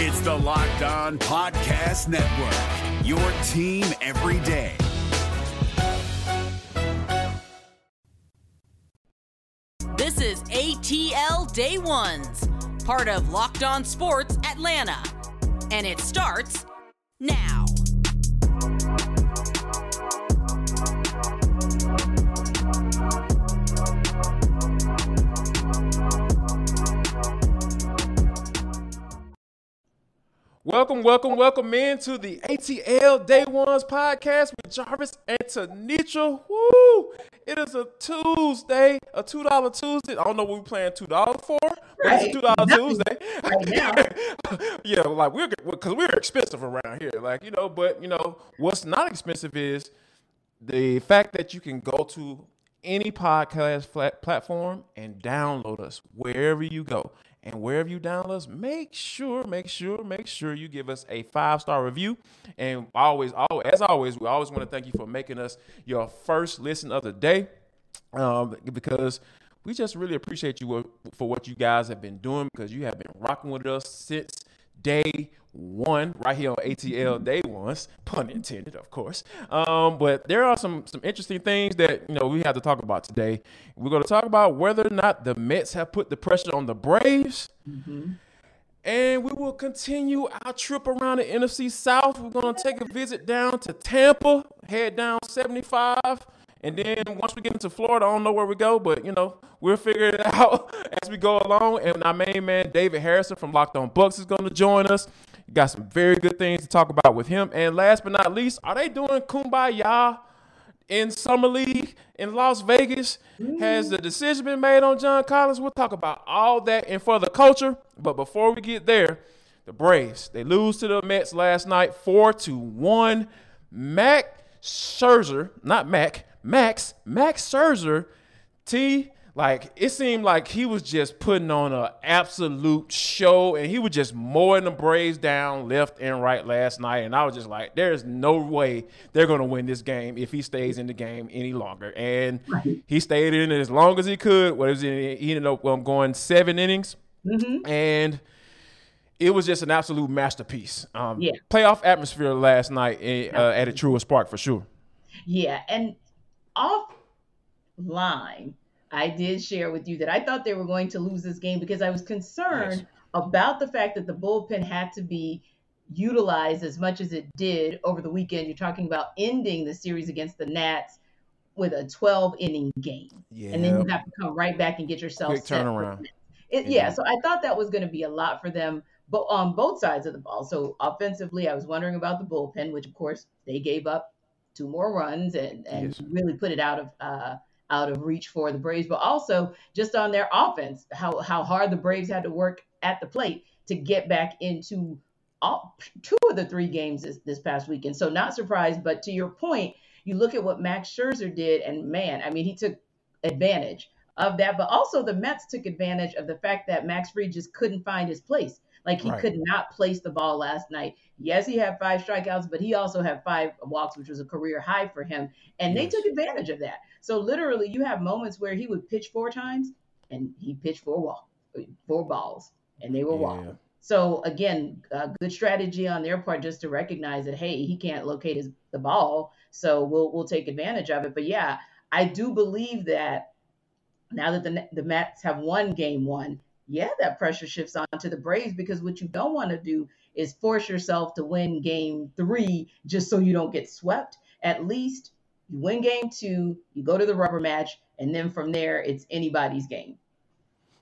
It's the Locked On Podcast Network, your team every day. This is ATL Day Ones, part of Locked On Sports Atlanta. And it starts now. Welcome, welcome, welcome into the ATL Day Ones podcast with Jarvis and Tenitra. Woo! It is a Tuesday, a two dollar Tuesday. I don't know what we're playing two dollars for, but it's a two dollar Tuesday. right now. yeah, like we're because we're expensive around here, like you know. But you know what's not expensive is the fact that you can go to any podcast flat platform and download us wherever you go. And wherever you download us, make sure, make sure, make sure you give us a five star review. And always, always, as always, we always want to thank you for making us your first listen of the day, um, because we just really appreciate you for what you guys have been doing because you have been rocking with us since day one right here on ATL day ones, pun intended, of course. Um, but there are some some interesting things that you know we have to talk about today. We're going to talk about whether or not the Mets have put the pressure on the Braves. And we will continue our trip around the NFC South. We're going to take a visit down to Tampa, head down 75. And then once we get into Florida, I don't know where we go, but you know, we'll figure it out as we go along. And our main man, David Harrison from Locked On Bucs, is going to join us. Got some very good things to talk about with him. And last but not least, are they doing Kumbaya in Summer League in Las Vegas? Has the decision been made on John Collins? We'll talk about all that and for the culture. But before we get there, the Braves they lose to the Mets last night, four to one. Mac Scherzer, not Mac, Max, Max Scherzer, T. Like it seemed like he was just putting on an absolute show, and he was just mowing the Braves down left and right last night. And I was just like, "There's no way they're gonna win this game if he stays in the game any longer." And he stayed in it as long as he could. What is it? He ended up um, going seven innings, and it was just an absolute masterpiece. Um, Yeah. Playoff atmosphere last night eh, uh, at a Truist Park for sure. Yeah, and offline, I did share with you that I thought they were going to lose this game because I was concerned Yes. about the fact that the bullpen had to be utilized as much as it did over the weekend. You're talking about ending the series against the Nats with a 12 inning game. And then you have to come right back and get yourself Quick set turnaround. It, yeah, so I thought that was going to be a lot for them, but on both sides of the ball. So offensively, I was wondering about the bullpen, which of course they gave up two more runs and and Yes. really put it out of uh, out of reach for the Braves. But also just on their offense, how how hard the Braves had to work at the plate to get back into all, two of the three games this, this past weekend. So not surprised, but to your point, you look at what Max Scherzer did, and man, I mean, he took advantage of that. But also the Mets took advantage of the fact that Max Fried just couldn't find his place. Like he Right. could not place the ball last night. Yes, he had five strikeouts, but he also had five walks, which was a career high for him. And they took advantage of that. So literally, you have moments where he would pitch four times, and he pitched four walk, four balls, and they were Yeah. walking. So again, a good strategy on their part just to recognize that hey, he can't locate his the ball, so we'll we'll take advantage of it. But yeah, I do believe that now that the the Mets have won game one, yeah, that pressure shifts onto the Braves because what you don't want to do is force yourself to win game three just so you don't get swept. At least you win game two, you go to the rubber match, and then from there it's anybody's game.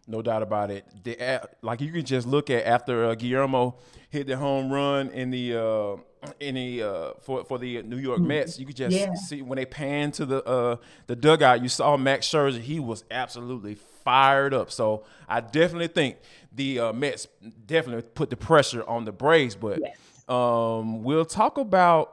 No doubt about it. The, uh, like you can just look at after uh, Guillorme hit the home run in the uh, the uh, for for the New York Mets, you could just Yeah. see when they panned to the uh, the dugout. You saw Max Scherzer; he was absolutely fired up. So I definitely think the uh, Mets definitely put the pressure on the Braves. But Yes. um, we'll talk about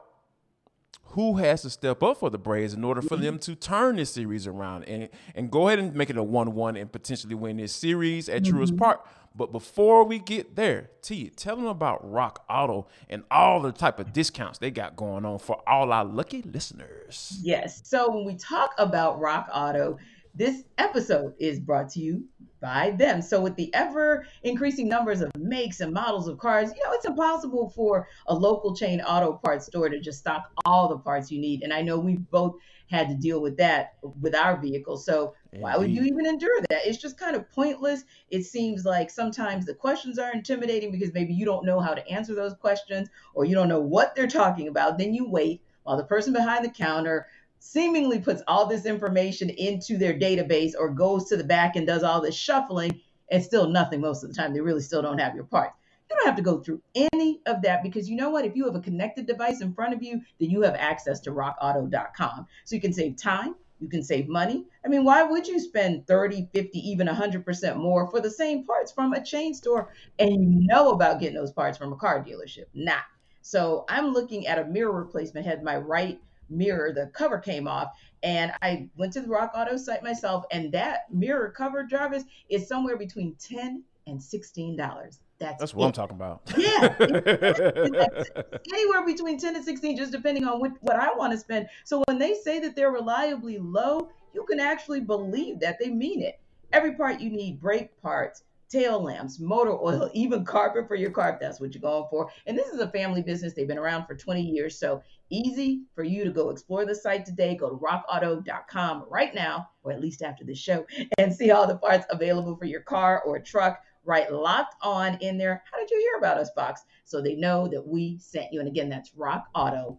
who has to step up for the Braves in order for them to turn this series around and and go ahead and make it a one-one and potentially win this series at Truist Park. But before we get there, T, tell them about Rock Auto and all the type of discounts they got going on for all our lucky listeners. Yes. So when we talk about Rock Auto, this episode is brought to you by them. So, with the ever increasing numbers of makes and models of cars, you know, it's impossible for a local chain auto parts store to just stock all the parts you need. And I know we've both had to deal with that with our vehicle. So, why would you even endure that? It's just kind of pointless. It seems like sometimes the questions are intimidating because maybe you don't know how to answer those questions or you don't know what they're talking about. Then you wait while the person behind the counter seemingly puts all this information into their database or goes to the back and does all this shuffling and still nothing most of the time. They really still don't have your parts. You don't have to go through any of that because you know what? If you have a connected device in front of you, then you have access to rockauto.com. So you can save time, you can save money. I mean, why would you spend 30, 50, even 100% more for the same parts from a chain store and you know about getting those parts from a car dealership? Not. So I'm looking at a mirror replacement, had my right mirror, the cover came off. And I went to the Rock Auto site myself, and that mirror cover, Jarvis, is somewhere between 10 and $16. That's, That's what it. I'm talking about. Yeah. Anywhere between 10 and 16, just depending on what, what I want to spend. So when they say that they're reliably low, you can actually believe that they mean it. Every part you need, brake parts, tail lamps, motor oil, even carpet for your car if that's what you're going for. And this is a family business. They've been around for 20 years. So easy for you to go explore the site today. Go to rockauto.com right now, or at least after the show, and see all the parts available for your car or truck. Right, locked on in there. How did you hear about us, box? So they know that we sent you. And again, that's rockauto.com.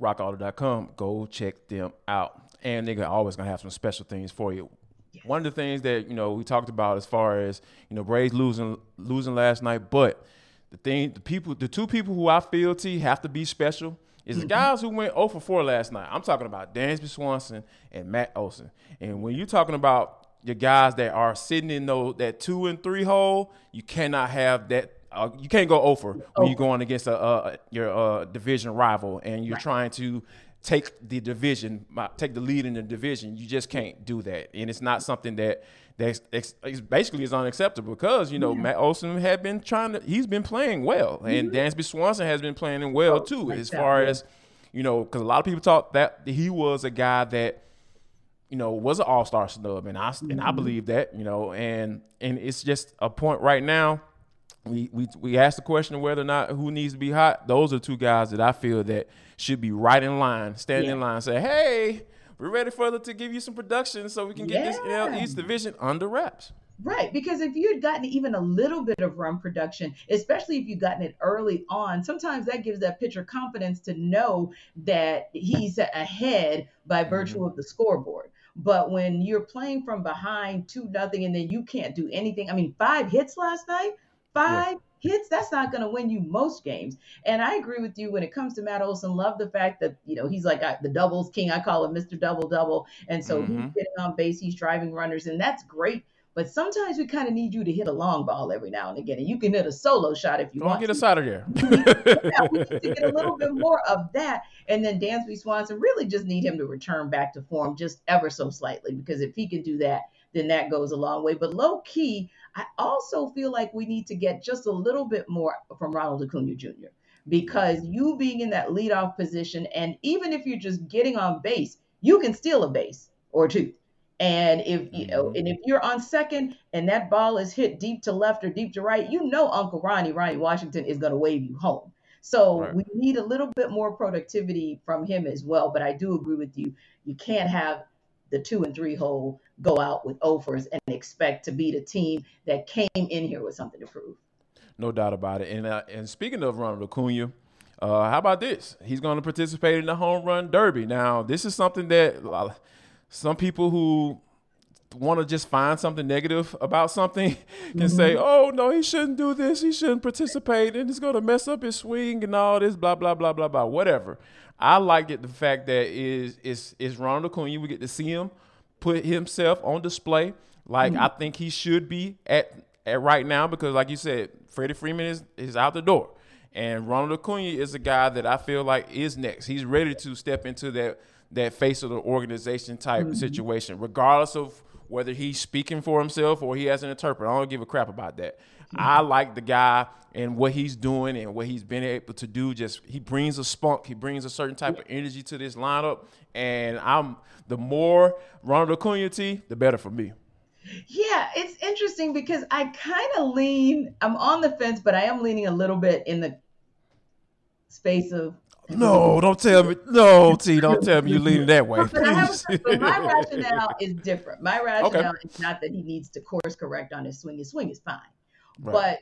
rockauto.com. Go check them out. And they're always gonna have some special things for you. One of the things that you know we talked about as far as you know Braves losing losing last night, but the thing, the people, the two people who I feel T have to be special is the mm-hmm. guys who went 0 for 4 last night. I'm talking about Dansby Swanson and Matt Olson. And when you're talking about your guys that are sitting in those that two and three hole, you cannot have that. Uh, you can't go over when you're going against a, uh your uh, division rival and you're trying to take the division, uh, take the lead in the division. You just can't do that, and it's not something that that's basically is unacceptable because you know Matt Olson had been trying to, he's been playing well, and Dansby Swanson has been playing well too, as far as you know, because a lot of people thought that he was a guy that you know was an all star snub, and I and I mm-hmm. believe that you know, and and it's just a point right now. We, we we asked the question of whether or not who needs to be hot. Those are two guys that I feel that should be right in line, standing in Yeah. line, say, "Hey, we're ready for the, to give you some production so we can get this Yeah. NL East division under wraps." Right, because if you had gotten even a little bit of run production, especially if you've gotten it early on, sometimes that gives that pitcher confidence to know that he's ahead by mm-hmm. virtue of the scoreboard. But when you're playing from behind two nothing and then you can't do anything, I mean, five hits last night, five hits, that's not going to win you most games. And I agree with you when it comes to Matt Olson. Love the fact that you know he's like uh, the doubles king. I call him Mr. Double Double, and so he's Mhm. getting on base, he's driving runners, and that's great. But sometimes we kind of need you to hit a long ball every now and again, and you can hit a solo shot if you Don't want. get to. us out of there. yeah, we need to get a little bit more of that. And then Dansby Swanson really just need him to return back to form just ever so slightly because if he can do that, then that goes a long way. But low key, I also feel like we need to get just a little bit more from Ronald Acuna Jr. because you being in that leadoff position, and even if you're just getting on base, you can steal a base or two. And if you know, and if you're on second and that ball is hit deep to left or deep to right, you know Uncle Ronnie, Ronnie Washington is going to wave you home. So Right. we need a little bit more productivity from him as well. But I do agree with you. You can't have the two and three hole go out with offers and expect to beat a team that came in here with something to prove. No doubt about it. And uh, and speaking of Ronald Acuna, uh, how about this? He's going to participate in the home run derby. Now, this is something that uh, some people who want to just find something negative about something can mm-hmm. say, "Oh no, he shouldn't do this. He shouldn't participate, and it's going to mess up his swing and all this, blah blah blah blah blah, whatever." I like it the fact that is is is Ronald Acuna. We get to see him put himself on display like mm-hmm. I think he should be at at right now because, like you said, Freddie Freeman is is out the door, and Ronald Acuna is a guy that I feel like is next. He's ready to step into that that face of the organization type mm-hmm. situation, regardless of whether he's speaking for himself or he has an interpreter. I don't give a crap about that. Mm-hmm. I like the guy and what he's doing and what he's been able to do. Just he brings a spunk, he brings a certain type of energy to this lineup, and I'm the more Ronald Acuna T, the better for me. Yeah, it's interesting because I kind of lean. I'm on the fence, but I am leaning a little bit in the space of no, don't tell me. No, T, don't tell me you're leaning that way. But, have, but my rationale is different. My rationale okay. is not that he needs to course correct on his swing. His swing is fine. Right. But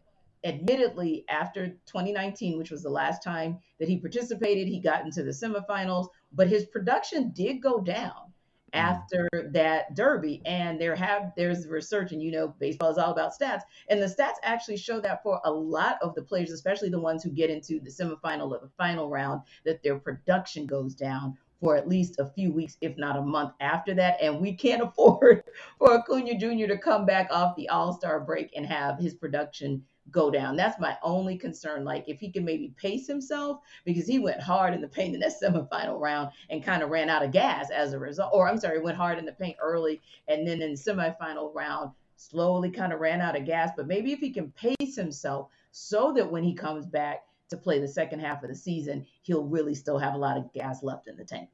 admittedly, after 2019, which was the last time that he participated, he got into the semifinals, but his production did go down. Mm-hmm. after that derby and there have there's research and you know baseball is all about stats and the stats actually show that for a lot of the players especially the ones who get into the semifinal or the final round that their production goes down for at least a few weeks, if not a month after that. And we can't afford for Acuna Jr. to come back off the All Star break and have his production go down. That's my only concern. Like if he can maybe pace himself, because he went hard in the paint in that semifinal round and kind of ran out of gas as a result. Or I'm sorry, went hard in the paint early and then in the semifinal round slowly kind of ran out of gas. But maybe if he can pace himself so that when he comes back, to play the second half of the season, he'll really still have a lot of gas left in the tank.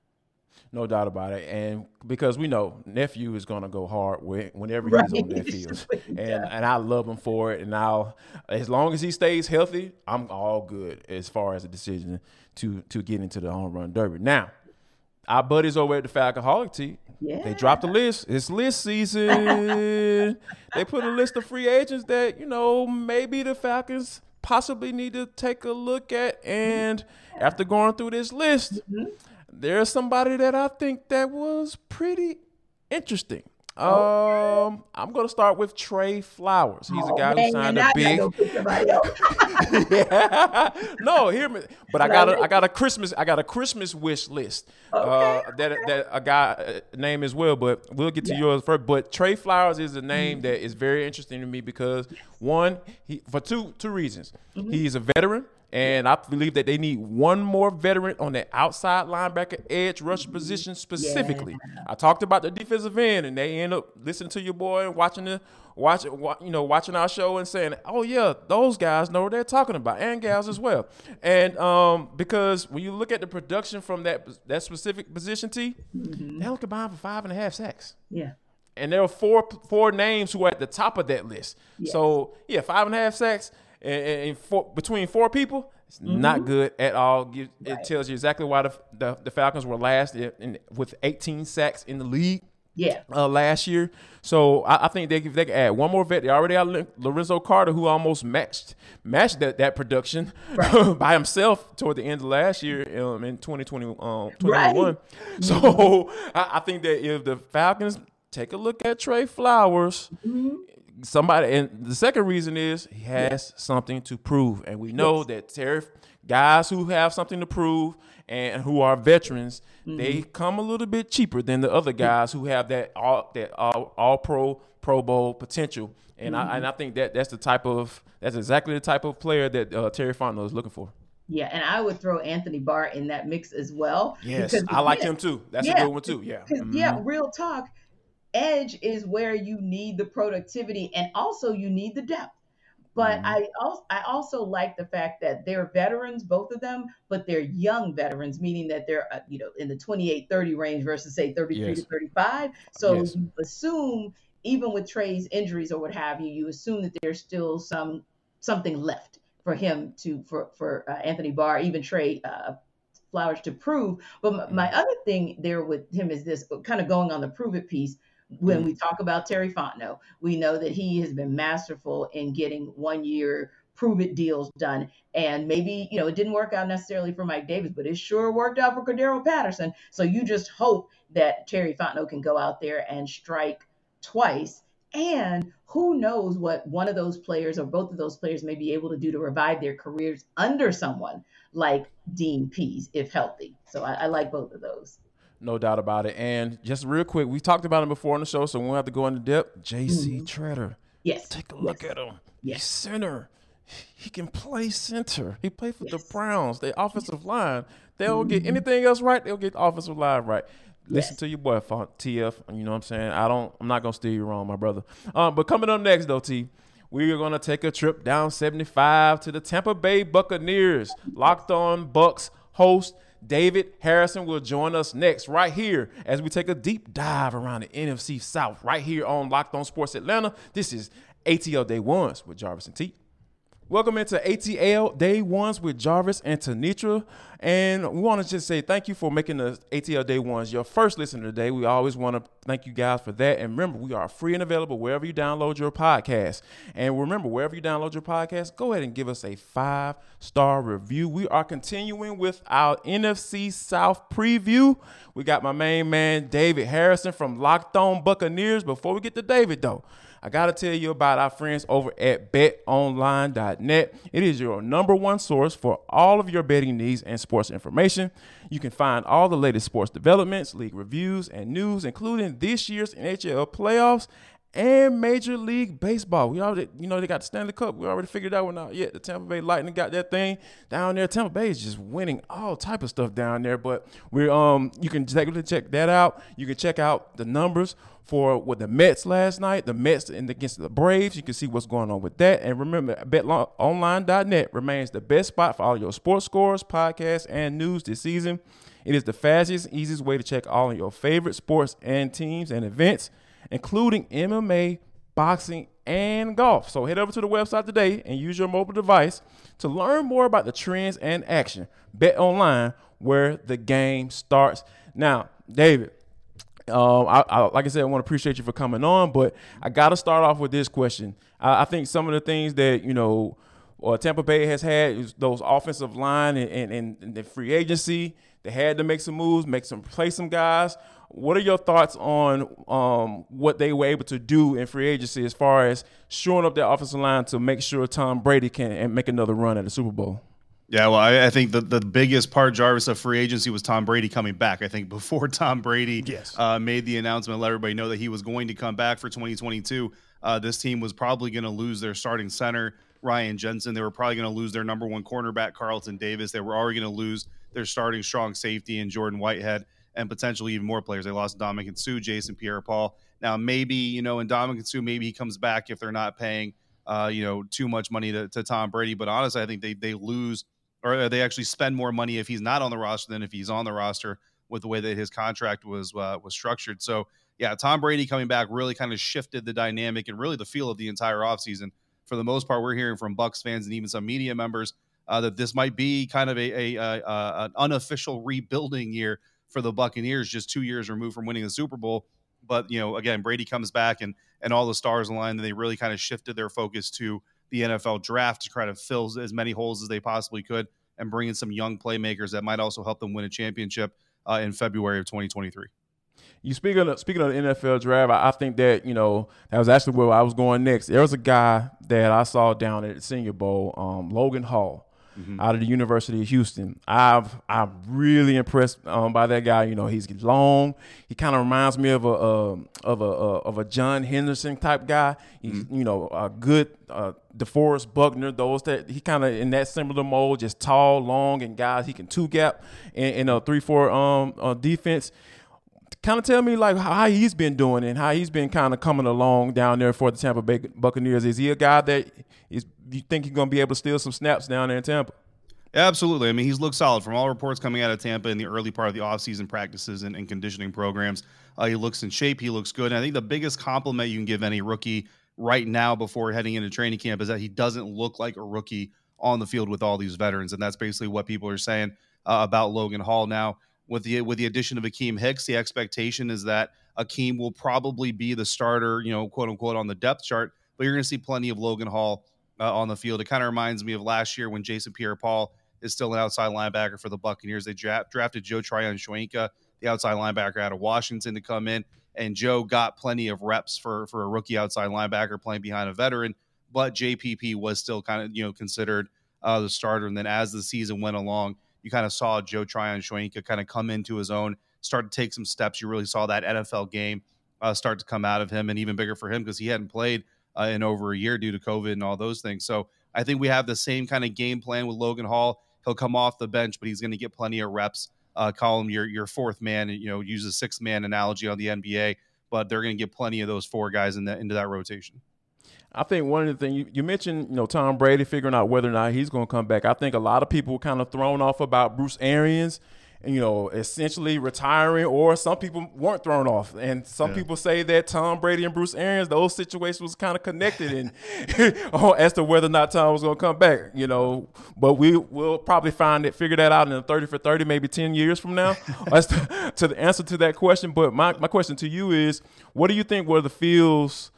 No doubt about it, and because we know nephew is going to go hard whenever right. he's on that field, and and I love him for it. And I'll, as long as he stays healthy, I'm all good as far as the decision to to get into the home run derby. Now, our buddies over at the Falcoholic T, yeah. they dropped a list. It's list season. they put a list of free agents that you know maybe the Falcons possibly need to take a look at. And after going through this list, mm-hmm. There's somebody that I think that was pretty interesting. Um, I'm gonna start with Trey Flowers. He's oh, a guy man, who signed a big. yeah. no, hear me. But I got a I got a Christmas I got a Christmas wish list. Okay. Uh, that that a guy uh, name as well. But we'll get to yeah. yours first. But Trey Flowers is a name mm-hmm. that is very interesting to me because one, he for two two reasons. Mm-hmm. He's a veteran. And I believe that they need one more veteran on the outside linebacker edge rush position specifically. Yeah. I talked about the defensive end, and they end up listening to your boy and watching the watching you know watching our show and saying, "Oh yeah, those guys know what they're talking about," and gals as well. And um, because when you look at the production from that that specific position, T, mm-hmm. they only combined for five and a half sacks. Yeah and there are four four names who are at the top of that list. So yeah, five and a half sacks and, and four, between four people, it's mm-hmm. not good at all. It right. tells you exactly why the, the, the Falcons were last in, with 18 sacks in the league. Yeah. Uh, last year, so I, I, think they they can add one more vet. They already have Lorenzo Carter, who almost matched matched that, that production right. by himself toward the end of last year um, in 2020, um, 2021. Right. So. I, I, think that if the Falcons take a look at Trey Flowers, mm-hmm somebody and the second reason is he has yeah. something to prove and we know yes. that Terry guys who have something to prove and who are veterans mm-hmm. they come a little bit cheaper than the other guys who have that all that all, all pro pro bowl potential and mm-hmm. I and I think that that's the type of that's exactly the type of player that uh, Terry Fontenot is looking for. Yeah, and I would throw Anthony Barr in that mix as well. Yes, I like him too. That's yeah, a good one too. Yeah. Mm-hmm. Yeah, real talk edge is where you need the productivity and also you need the depth. But mm-hmm. I also I also like the fact that they're veterans, both of them, but they're young veterans, meaning that they're uh, you know in the 28, 30 range versus say 33 yes. to 35. So yes. you assume even with Trey's injuries or what have you, you assume that there's still some something left for him to for for uh, Anthony Barr, even Trey uh, Flowers to prove. But my, my mm-hmm. other thing there with him is this, kind of going on the prove it piece when mm-hmm. we talk about Terry Fontenot, we know that he has been masterful in getting one year prove it deals done. And maybe, you know, it didn't work out necessarily for Mike Davis, but it sure worked out for Cordarrelle Patterson. So you just hope that Terry Fontenot can go out there and strike twice. And who knows what one of those players or both of those players may be able to do to revive their careers under someone like Dean Pees, if healthy. So I, I like both of those. No doubt about it. And just real quick, we talked about him before on the show, so we won't have to go into depth. J.C. Mm-hmm. Tretter. Yes. Take a look yes. at him. Yes. He's center. He can play center. He played for yes. the Browns, the offensive line. They'll mm-hmm. get anything else right, they'll get the offensive line right. listen Yes. to your boy TF. You know what I'm saying? I don't. I'm not gonna steer you wrong, my brother. Um, but coming up next though, T. We are gonna take a trip down 75 to the Tampa Bay Buccaneers. Locked on Bucs host David Harrison will join us next, right here, as we take a deep dive around the NFC South, right here on Locked On Sports Atlanta. This is ATL Day Ones with Jarvis and T. Welcome into ATL Day Ones with Jarvis and Tenitra. And we want to just say thank you for making the ATL Day Ones your first listener today. We always want to thank you guys for that. And remember, we are free and available wherever you download your podcast. And remember, wherever you download your podcast, go ahead and give us a five star review. We are continuing with our NFC South preview. We got my main man, David Harrison from Locked On Buccaneers. Before we get to David, though, I got to tell you about our friends over at betonline.net. It is your number one source for all of your betting needs and sports information. You can find all the latest sports developments, league reviews, and news, including this year's NHL playoffs and Major League Baseball. We already, you know, they got the Stanley Cup. We already figured that one out. Yeah, the Tampa Bay Lightning got that thing down there. Tampa Bay is just winning all type of stuff down there. But we're um, you can take check that out. You can check out the numbers for with the Mets last night. The Mets and against the Braves. You can see what's going on with that. And remember, BetOnline.net remains the best spot for all your sports scores, podcasts, and news this season. It is the fastest, easiest way to check all of your favorite sports and teams and events including MMA, boxing, and golf. So head over to the website today and use your mobile device to learn more about the trends and action. Bet online where the game starts. Now, David, um, I, I, like I said, I want to appreciate you for coming on, but I got to start off with this question. I, I think some of the things that you know, uh, Tampa Bay has had those offensive line and, and, and the free agency. They had to make some moves, make some play some guys. What are your thoughts on um, what they were able to do in free agency as far as shoring up their offensive line to make sure Tom Brady can make another run at the Super Bowl? Yeah, well, I, I, think the, the biggest part, Jarvis, of free agency was Tom Brady coming back. I think before Tom Brady yes. uh, made the announcement, let everybody know that he was going to come back for 2022, uh, this team was probably going to lose their starting center, Ryan Jensen. They were probably going to lose their number one cornerback, Carlton Davis. They were already going to lose their starting strong safety in Jordan Whitehead and potentially even more players. They lost Ndamukong Suh, Jason Pierre-Paul. Now maybe you know, in Ndamukong Suh, maybe he comes back if they're not paying uh, you know too much money to, to Tom Brady. But honestly, I think they they lose or they actually spend more money if he's not on the roster than if he's on the roster with the way that his contract was uh, was structured. So yeah, Tom Brady coming back really kind of shifted the dynamic and really the feel of the entire offseason. For the most part, we're hearing from Bucs fans and even some media members uh, that this might be kind of a, a, a, a an unofficial rebuilding year for the Buccaneers, just two years removed from winning the Super Bowl. But you know, again, Brady comes back and and all the stars align, and they really kind of shifted their focus to the NFL draft to try to fill as many holes as they possibly could and bring in some young playmakers that might also help them win a championship uh, in February of 2023. You speaking of speaking of the NFL draft, I, I think that you know that was actually where I was going next. There was a guy that I saw down at the Senior Bowl, um, Logan Hall mm-hmm. out of the University of Houston. I've I'm really impressed um, by that guy. You know, he's long. He kind of reminds me of a uh, of a uh, of a John Henderson type guy. He's mm-hmm. you know a good uh, DeForest Buckner. Those that he kind of in that similar mold, just tall, long, and guys he can two gap in, in a three four um uh, defense kind of tell me like how he's been doing and how he's been kind of coming along down there for the Tampa Bay Buccaneers. Is he a guy that is you think he's going to be able to steal some snaps down there in Tampa? Absolutely. I mean, he's looked solid from all reports coming out of Tampa in the early part of the offseason practices and, and conditioning programs. Uh, he looks in shape. He looks good. And I think the biggest compliment you can give any rookie right now before heading into training camp is that he doesn't look like a rookie on the field with all these veterans. And that's basically what people are saying uh, about Logan Hall now with the with the addition of Akiem Hicks, the expectation is that Akiem will probably be the starter, you know, quote unquote, on the depth chart. But you're going to see plenty of Logan Hall uh, on the field. It kind of reminds me of last year when Jason Pierre-Paul is still an outside linebacker for the Buccaneers. They dra- drafted Joe Tryon-Shoyinka, the outside linebacker out of Washington, to come in, and Joe got plenty of reps for for a rookie outside linebacker playing behind a veteran. But JPP was still kind of you know considered uh, the starter. And then as the season went along you kind of saw Joe Tryon-Shoyinka kind of come into his own, start to take some steps. You really saw that NFL game uh, start to come out of him, and even bigger for him because he hadn't played uh, in over a year due to COVID and all those things. So I think we have the same kind of game plan with Logan Hall. He'll come off the bench, but he's going to get plenty of reps uh, call him your your fourth man, and you know use a six man analogy on the NBA. But they're going to get plenty of those four guys in into that rotation. I think one of the things you, you, mentioned, you know, Tom Brady figuring out whether or not he's going to come back. I think a lot of people were kind of thrown off about Bruce Arians you know, essentially retiring, or some people weren't thrown off. And some yeah. people say that Tom Brady and Bruce Arians, those situations was kind of connected in as to whether or not Tom was going to come back, you know. But we will probably find it, figure that out in the 30 for 30, maybe 10 years from now, as to, to, the answer to that question. But my, my question to you is what do you think were the feels?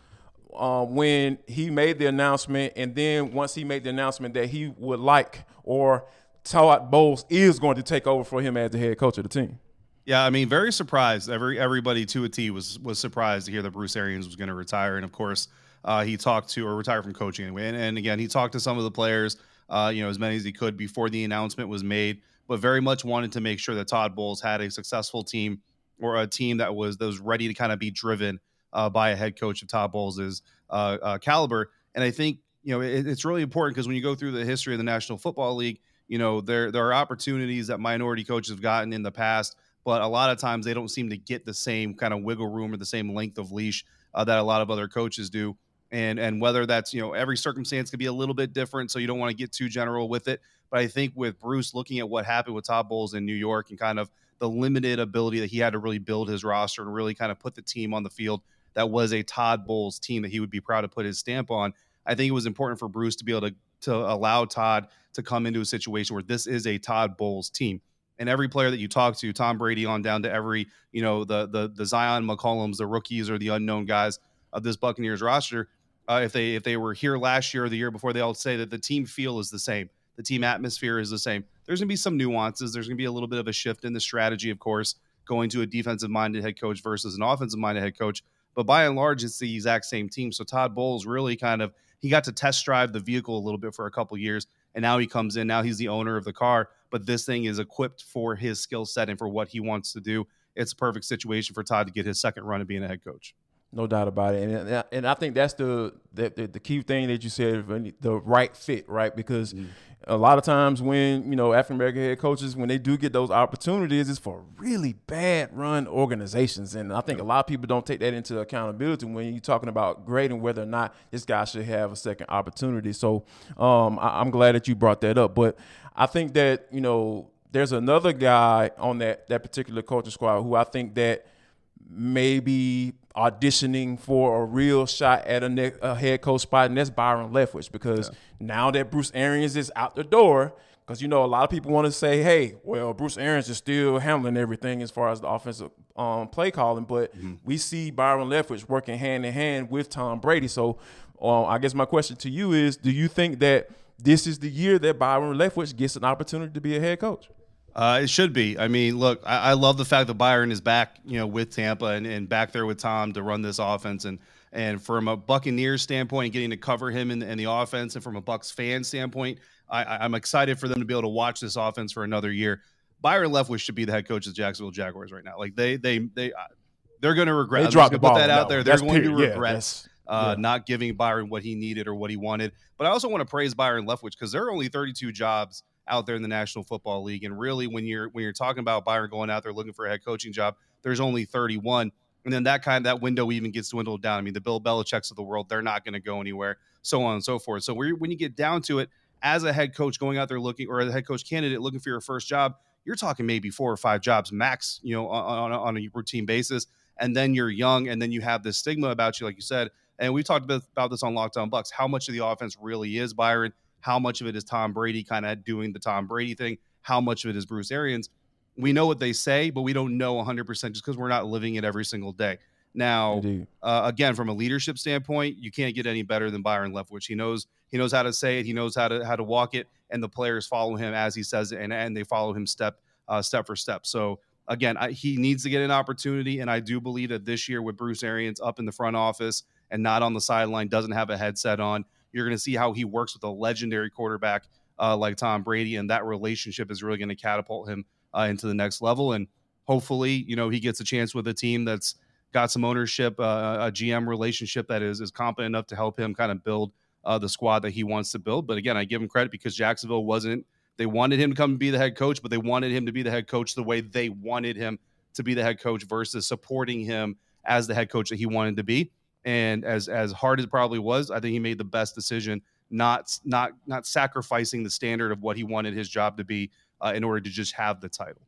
Uh, when he made the announcement, and then once he made the announcement that he would like or Todd Bowles is going to take over for him as the head coach of the team. Yeah, I mean, very surprised. Every everybody to a T was was surprised to hear that Bruce Arians was going to retire, and of course, uh, he talked to or retire from coaching anyway. And, and again, he talked to some of the players, uh, you know, as many as he could before the announcement was made, but very much wanted to make sure that Todd Bowles had a successful team or a team that was that was ready to kind of be driven uh, by a head coach of Todd Bowles' uh, uh, caliber. And I think you know it, it's really important because when you go through the history of the National Football League you know, there there are opportunities that minority coaches have gotten in the past, but a lot of times they don't seem to get the same kind of wiggle room or the same length of leash uh, that a lot of other coaches do. And and whether that's you know every circumstance could be a little bit different, so you don't want to get too general with it. But I think with Bruce looking at what happened with Todd Bowles in New York and kind of the limited ability that he had to really build his roster and really kind of put the team on the field that was a Todd Bowles team that he would be proud to put his stamp on. I think it was important for Bruce to be able to to allow Todd to come into a situation where this is a Todd Bowles team. And every player that you talk to, Tom Brady on down to every, you know, the the the Zyon McCollums, the rookies or the unknown guys of this Buccaneers roster, uh, if they if they were here last year or the year before, they all say that the team feel is the same, the team atmosphere is the same. There's gonna be some nuances. There's gonna be a little bit of a shift in the strategy, of course, going to a defensive minded head coach versus an offensive minded head coach. But by and large, it's the exact same team. So Todd Bowles really kind of he got to test drive the vehicle a little bit for a couple years, and now he comes in. Now he's the owner of the car, but this thing is equipped for his skill set and for what he wants to do. It's a perfect situation for Todd to get his second run of being a head coach. No doubt about it, and and I think that's the the, the key thing that you said, the right fit, right? Because mm-hmm. a lot of times when you know African American head coaches when they do get those opportunities, it's for really bad run organizations, and I think a lot of people don't take that into accountability when you're talking about grading whether or not this guy should have a second opportunity. So um, I, I'm glad that you brought that up, but I think that you know there's another guy on that that particular coaching squad who I think that maybe auditioning for a real shot at a, ne- a head coach spot, and that's Byron Leftwich. Because yeah. now that Bruce Arians is out the door, because you know a lot of people want to say, "Hey, well, Bruce Arians is still handling everything as far as the offensive um, play calling," but mm-hmm. we see Byron Leftwich working hand in hand with Tom Brady. So, uh, I guess my question to you is: Do you think that this is the year that Byron Leftwich gets an opportunity to be a head coach? Uh, it should be. I mean, look, I, I, love the fact that Byron is back, you know, with Tampa and, and back there with Tom to run this offense. And and from a Buccaneers standpoint, getting to cover him in, in the offense, and from a Bucs fan standpoint, I, am excited for them to be able to watch this offense for another year. Byron Leftwich should be the head coach of the Jacksonville Jaguars right now. Like they they they they're going to regret. They dropped the ball. Put that out there. They're going period. to regret. Yeah, uh, yeah. not giving Byron what he needed or what he wanted. But I also want to praise Byron Leftwich because there are only 32 jobs out there in the National Football League. And really, when you're when you're talking about Byron going out there looking for a head coaching job, there's only 31. And then that kind of that window even gets dwindled down. I mean, the Bill Belichick's of the world, they're not going to go anywhere, so on and so forth. So when you get down to it, as a head coach going out there looking, or a head coach candidate looking for your first job, you're talking maybe four or five jobs max, you know, on, on, on a routine basis. And then you're young, and then you have this stigma about you, like you said. And we've talked about this on Locked On Bucs. How much of the offense really is Byron? How much of it is Tom Brady kind of doing the Tom Brady thing? How much of it is Bruce Arians? We know what they say, but we don't know 100% just because we're not living it every single day. Now, uh, again, from a leadership standpoint, you can't get any better than Byron Leftwich. He knows he knows how to say it, he knows how to how to walk it, and the players follow him as he says it, and and they follow him step uh, step for step. So again, I, he needs to get an opportunity, and I do believe that this year with Bruce Arians up in the front office and not on the sideline, doesn't have a headset on, you're going to see how he works with a legendary quarterback uh, like Tom Brady, and that relationship is really going to catapult him uh, into the next level. And hopefully, you know, he gets a chance with a team that's got some ownership, uh, a GM relationship that is is competent enough to help him kind of build uh, the squad that he wants to build. But again, I give him credit because Jacksonville wasn't They wanted him to come and be the head coach, but they wanted him to be the head coach the way they wanted him to be the head coach versus supporting him as the head coach that he wanted to be. And as as hard as it probably was, I think he made the best decision not not not sacrificing the standard of what he wanted his job to be uh, in order to just have the title.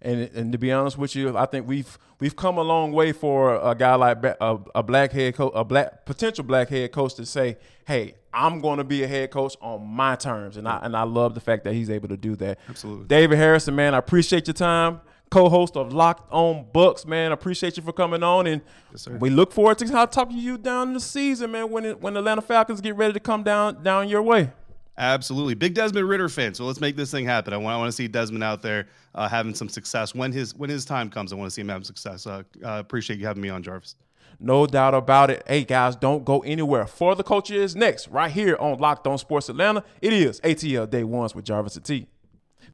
And and to be honest with you, I think we've we've come a long way for a guy like a, a black head coach, a black potential black head coach to say, "Hey, I'm going to be a head coach on my terms," and I and I love the fact that he's able to do that. Absolutely, David Harrison, man, I appreciate your time. Co-host of Locked On Bucs, man, I appreciate you for coming on, and yes, we look forward to how talking to you down the season, man. When it, when the Atlanta Falcons get ready to come down down your way. Absolutely, big Desmond Ridder fan. So let's make this thing happen. I want, I want to see Desmond out there uh, having some success when his when his time comes. I want to see him having success. Uh, uh, appreciate you having me on, Jarvis. No doubt about it. Hey guys, don't go anywhere. For the culture is next, right here on Locked On Sports Atlanta. It is ATL Day Ones with Jarvis and T.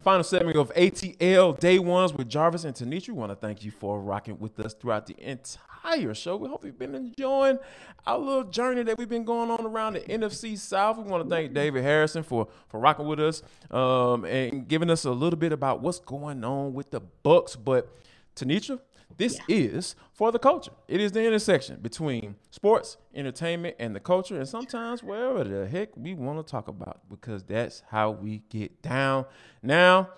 Final segment of ATL Day Ones with Jarvis and Tenitra. We want to thank you for rocking with us throughout the entire show. We hope you've been enjoying our little journey that we've been going on around the NFC South. We want to thank David Harrison for for rocking with us um, and giving us a little bit about what's going on with the Bucs. But Tenitra, this yeah. is for the culture. It is the intersection between sports, entertainment, and the culture, and sometimes wherever the heck we want to talk about, because that's how we get down. Now,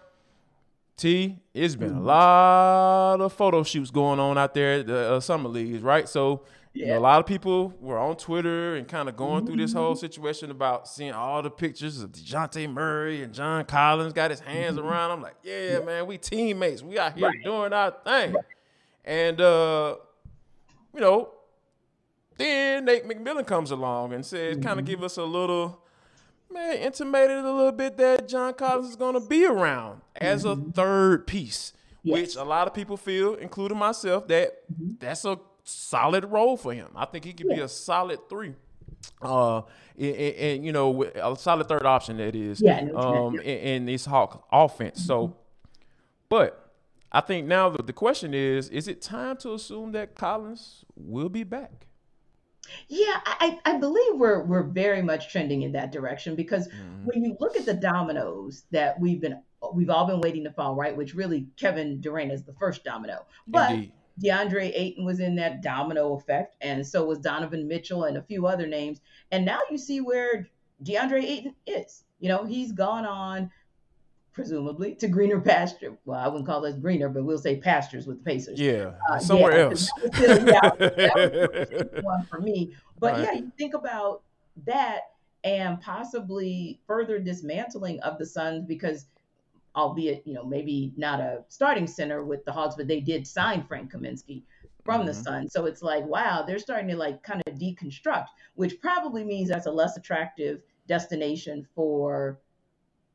T, it's been a mm-hmm. lot of photo shoots going on out there at the uh, summer leagues, right? So, yeah. you know, a lot of people were on Twitter and kind of going mm-hmm. through this whole mm-hmm. situation about seeing all the pictures of Dejounte Murray and John Collins got his hands mm-hmm. around. I'm like, yeah, yeah, man, we teammates. We out here right. doing our thing. Right. And uh, you know, then Nate McMillan comes along and says, mm-hmm. kind of give us a little, man, intimated a little bit that John Collins is going to be around as mm-hmm. a third piece, yes. which a lot of people feel, including myself, that mm-hmm. that's a solid role for him. I think he could yeah. be a solid three. Uh, and, and, you know, a solid third option that is, yeah, um, in, in this Hawk offense. So, mm-hmm. but I think now the, the question is: Is it time to assume that Collins will be back? Yeah, I, I believe we're we're very much trending in that direction because mm-hmm. when you look at the dominoes that we've been we've all been waiting to fall, right? Which really Kevin Durant is the first domino, but Indeed. DeAndre Ayton was in that domino effect, and so was Donovan Mitchell and a few other names. And now you see where DeAndre Ayton is. You know, he's gone on presumably to greener pasture. Well, I wouldn't call this greener, but we'll say pastures with the Pacers. Yeah, uh, somewhere yeah, else. Still, yeah, that was one for me. But right. yeah, you think about that and possibly further dismantling of the Suns because, albeit you know maybe not a starting center with the Hawks, but they did sign Frank Kaminsky from mm-hmm. the Suns. So it's like wow, they're starting to like kind of deconstruct, which probably means that's a less attractive destination for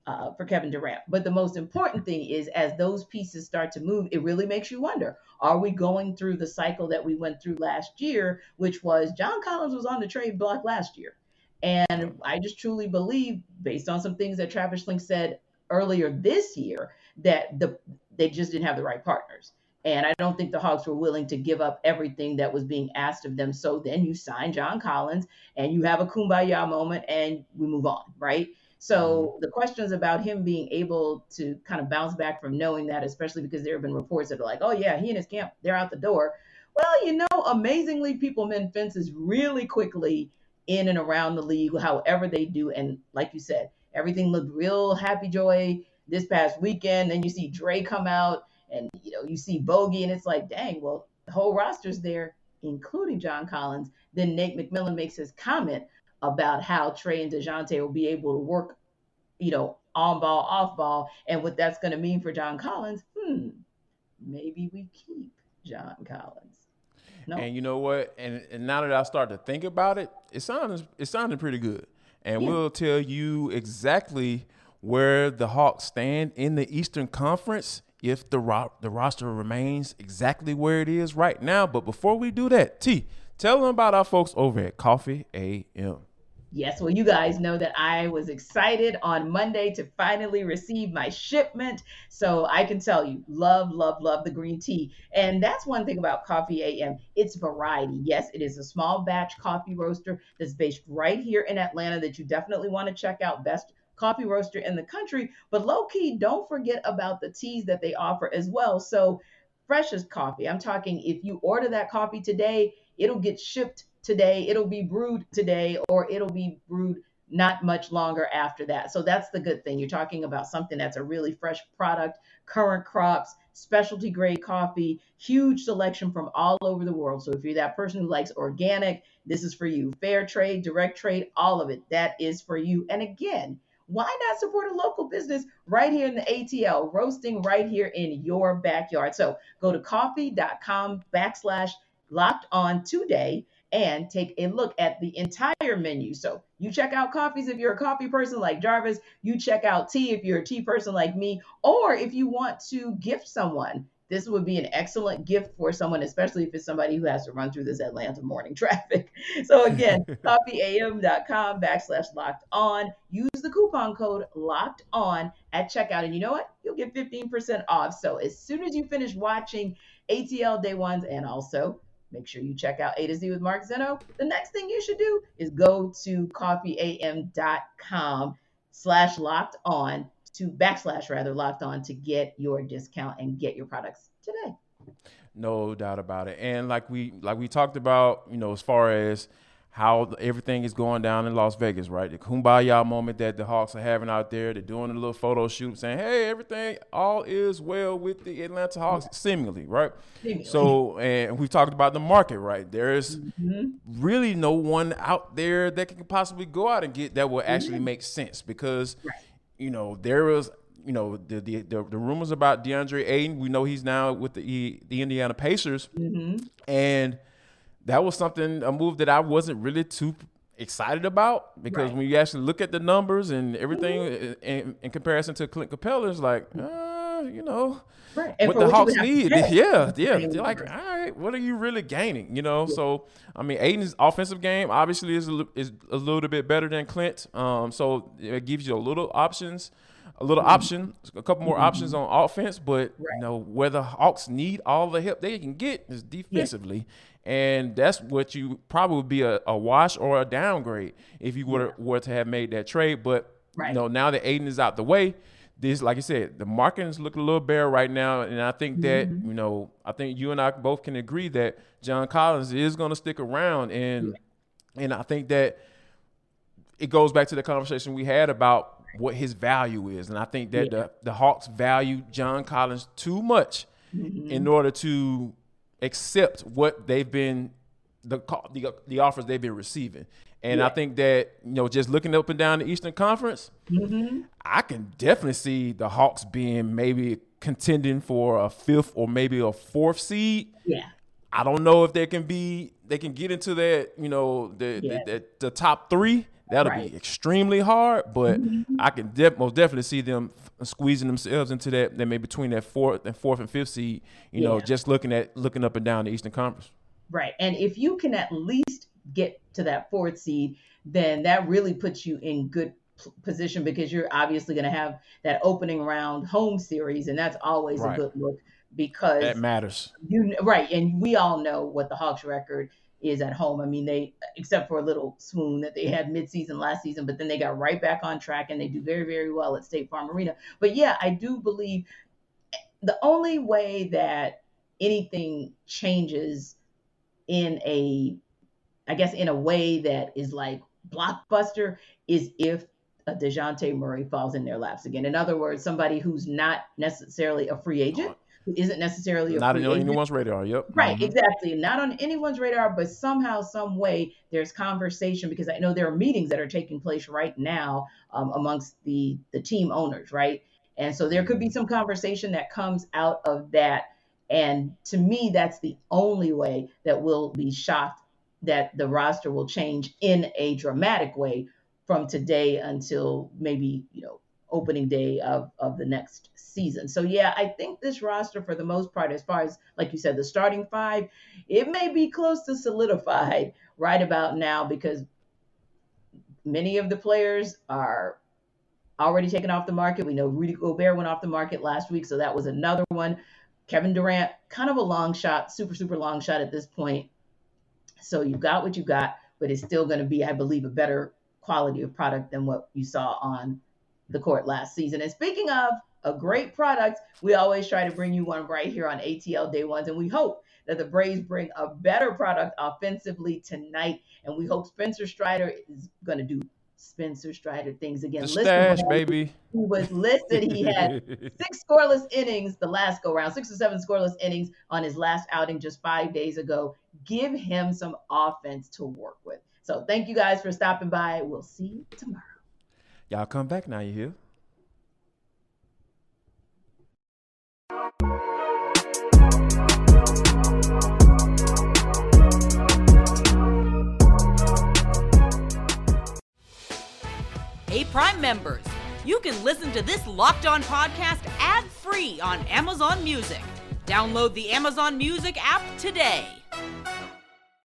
uh, for Kevin Durant. But the most important thing is, as those pieces start to move, it really makes you wonder: Are we going through the cycle that we went through last year, which was John Collins was on the trade block last year, and I just truly believe, based on some things that Travis Schlenk said earlier this year, that the they just didn't have the right partners. And I don't think the Hawks were willing to give up everything that was being asked of them. So then you sign John Collins and you have a kumbaya moment and we move on, right? So mm-hmm. the questions about him being able to kind of bounce back from knowing that, especially because there have been reports that are like, oh yeah, he and his camp, they're out the door. Well, you know, amazingly, people mend fences really quickly in and around the league, however they do. And like you said, everything looked real happy joy this past weekend. Then you see Dre come out and you know, you see Bogey, and it's like, dang, well, the whole roster's there, including John Collins. Then Nate McMillan makes his comment about how Trae and Dejounte will be able to work, you know, on ball, off ball, and what that's going to mean for John Collins. Hmm, maybe we keep John Collins. No. And you know what? And, and now that I start to think about it, it sounds it sounded pretty good. And yeah. we'll tell you exactly where the Hawks stand in the Eastern Conference if the ro- the roster remains exactly where it is right now. But before we do that, T, tell them about our folks over at Coffee AM. Yes, well, you guys know that I was excited on Monday to finally receive my shipment. So I can tell you, love, love, love the green tea. And that's one thing about Coffee AM it's variety. Yes, it is a small batch coffee roaster that's based right here in Atlanta that you definitely want to check out. Best coffee roaster in the country. But low key, don't forget about the teas that they offer as well. So, freshest coffee. I'm talking if you order that coffee today, it'll get shipped today, it'll be brewed today, or it'll be brewed not much longer after that. So that's the good thing. You're talking about something that's a really fresh product, current crops, specialty grade coffee, huge selection from all over the world. So if you're that person who likes organic, this is for you. Fair trade, direct trade, all of it, that is for you. And again, why not support a local business right here in the ATL, roasting right here in your backyard? So go to coffee.com backslash locked on today and take a look at the entire menu. So you check out coffees if you're a coffee person like Jarvis, you check out tea if you're a tea person like me, or if you want to gift someone. This would be an excellent gift for someone, especially if it's somebody who has to run through this Atlanta morning traffic. So again, coffeeam.com backslash locked on. Use the coupon code locked on at checkout. And you know what? You'll get 15% off. So as soon as you finish watching ATL Day Ones and also Make sure you check out A to Z with Mark Zeno. The next thing you should do is go to coffeeam.com slash locked on to backslash rather locked on to get your discount and get your products today. No doubt about it. And like we like we talked about, you know, as far as how everything is going down in Las Vegas, right? The kumbaya moment that the Hawks are having out there. They're doing a little photo shoot saying, hey, everything, all is well with the Atlanta Hawks, seemingly, right? Seemingly. So, and we've talked about the market, right? There's mm-hmm. really no one out there that can possibly go out and get that will actually mm-hmm. make sense because, right. you know, there was you know the, the, the the rumors about DeAndre Ayton. We know he's now with the the Indiana Pacers, mm-hmm. and that was something a move that I wasn't really too excited about because right. when you actually look at the numbers and everything mm-hmm. in, in, comparison to Clint Capela, it's like, uh, you know, right. what the what Hawks need, yeah, yeah. They're like, all right, what are you really gaining? You know, yeah. so I mean, Ayton's offensive game obviously is a, is a little bit better than Clint, um, so it gives you a little options a little mm-hmm. option, a couple more mm-hmm. options on offense, but right. you know where the Hawks need all the help they can get is defensively, and that's what you probably would be a, a wash or a downgrade if you were, were to have made that trade. But right. you know, now that Ayton is out the way, this, like I said, the market is looking a little bare right now, and I think that mm-hmm. you know, I think you and I both can agree that John Collins is going to stick around, and yeah. and I think that it goes back to the conversation we had about what his value is, and I think that yeah. the the Hawks value John Collins too much mm-hmm. in order to accept what they've been the the, the offers they've been receiving. And yeah. I think that you know, just looking up and down the Eastern Conference, mm-hmm. I can definitely see the Hawks being maybe contending for a fifth or maybe a fourth seed. Yeah. I don't know if they can be they can get into that you know the yeah. the, the, the, top three. That'll right. be extremely hard, but mm-hmm. I can de- most definitely see them squeezing themselves into that. They may between that fourth and fourth and fifth seed. You yeah. know, just looking at looking up and down the Eastern Conference. Right, and if you can at least get to that fourth seed, then that really puts you in good position because you're obviously going to have that opening round home series, and that's always right. a good look because that matters. You right, and we all know what the Hawks record is at home. I mean, they except for a little swoon that they had midseason last season, but then they got right back on track and they do very very well at State Farm Arena. But yeah, I do believe the only way that anything changes in a I guess in a way that is like blockbuster is if a Dejounte Murray falls in their laps again. In other words, somebody who's not necessarily a free agent who isn't necessarily not on anyone's radar. Yep. Right. Mm-hmm. Exactly. Not on anyone's radar, but somehow, some way, there's conversation because I know there are meetings that are taking place right now um, amongst the the team owners, right? And so there could be some conversation that comes out of that. And to me, that's the only way that we'll be shocked that the roster will change in a dramatic way from today until maybe you know opening day of, of the next season. So yeah, I think this roster for the most part, as far as like you said, the starting five, it may be close to solidified right about now because many of the players are already taken off the market. We know Rudy Gobert went off the market last week, so that was another one. Kevin Durant, kind of a long shot, super, super long shot at this point. So you've got what you got, but it's still going to be, I believe, a better quality of product than what you saw on the court last season. And speaking of a great product, we always try to bring you one right here on ATL Day Ones. And we hope that the Braves bring a better product offensively tonight. And we hope Spencer Strider is going to do Spencer Strider things again. The stash, baby. He was listed. He had six scoreless innings the last go round, six or seven scoreless innings on his last outing just five days ago. Give him some offense to work with. So thank you guys for stopping by. We'll see you tomorrow. Y'all come back now, you hear? Hey, Prime members, you can listen to this locked on podcast ad free on Amazon Music. Download the Amazon Music app today.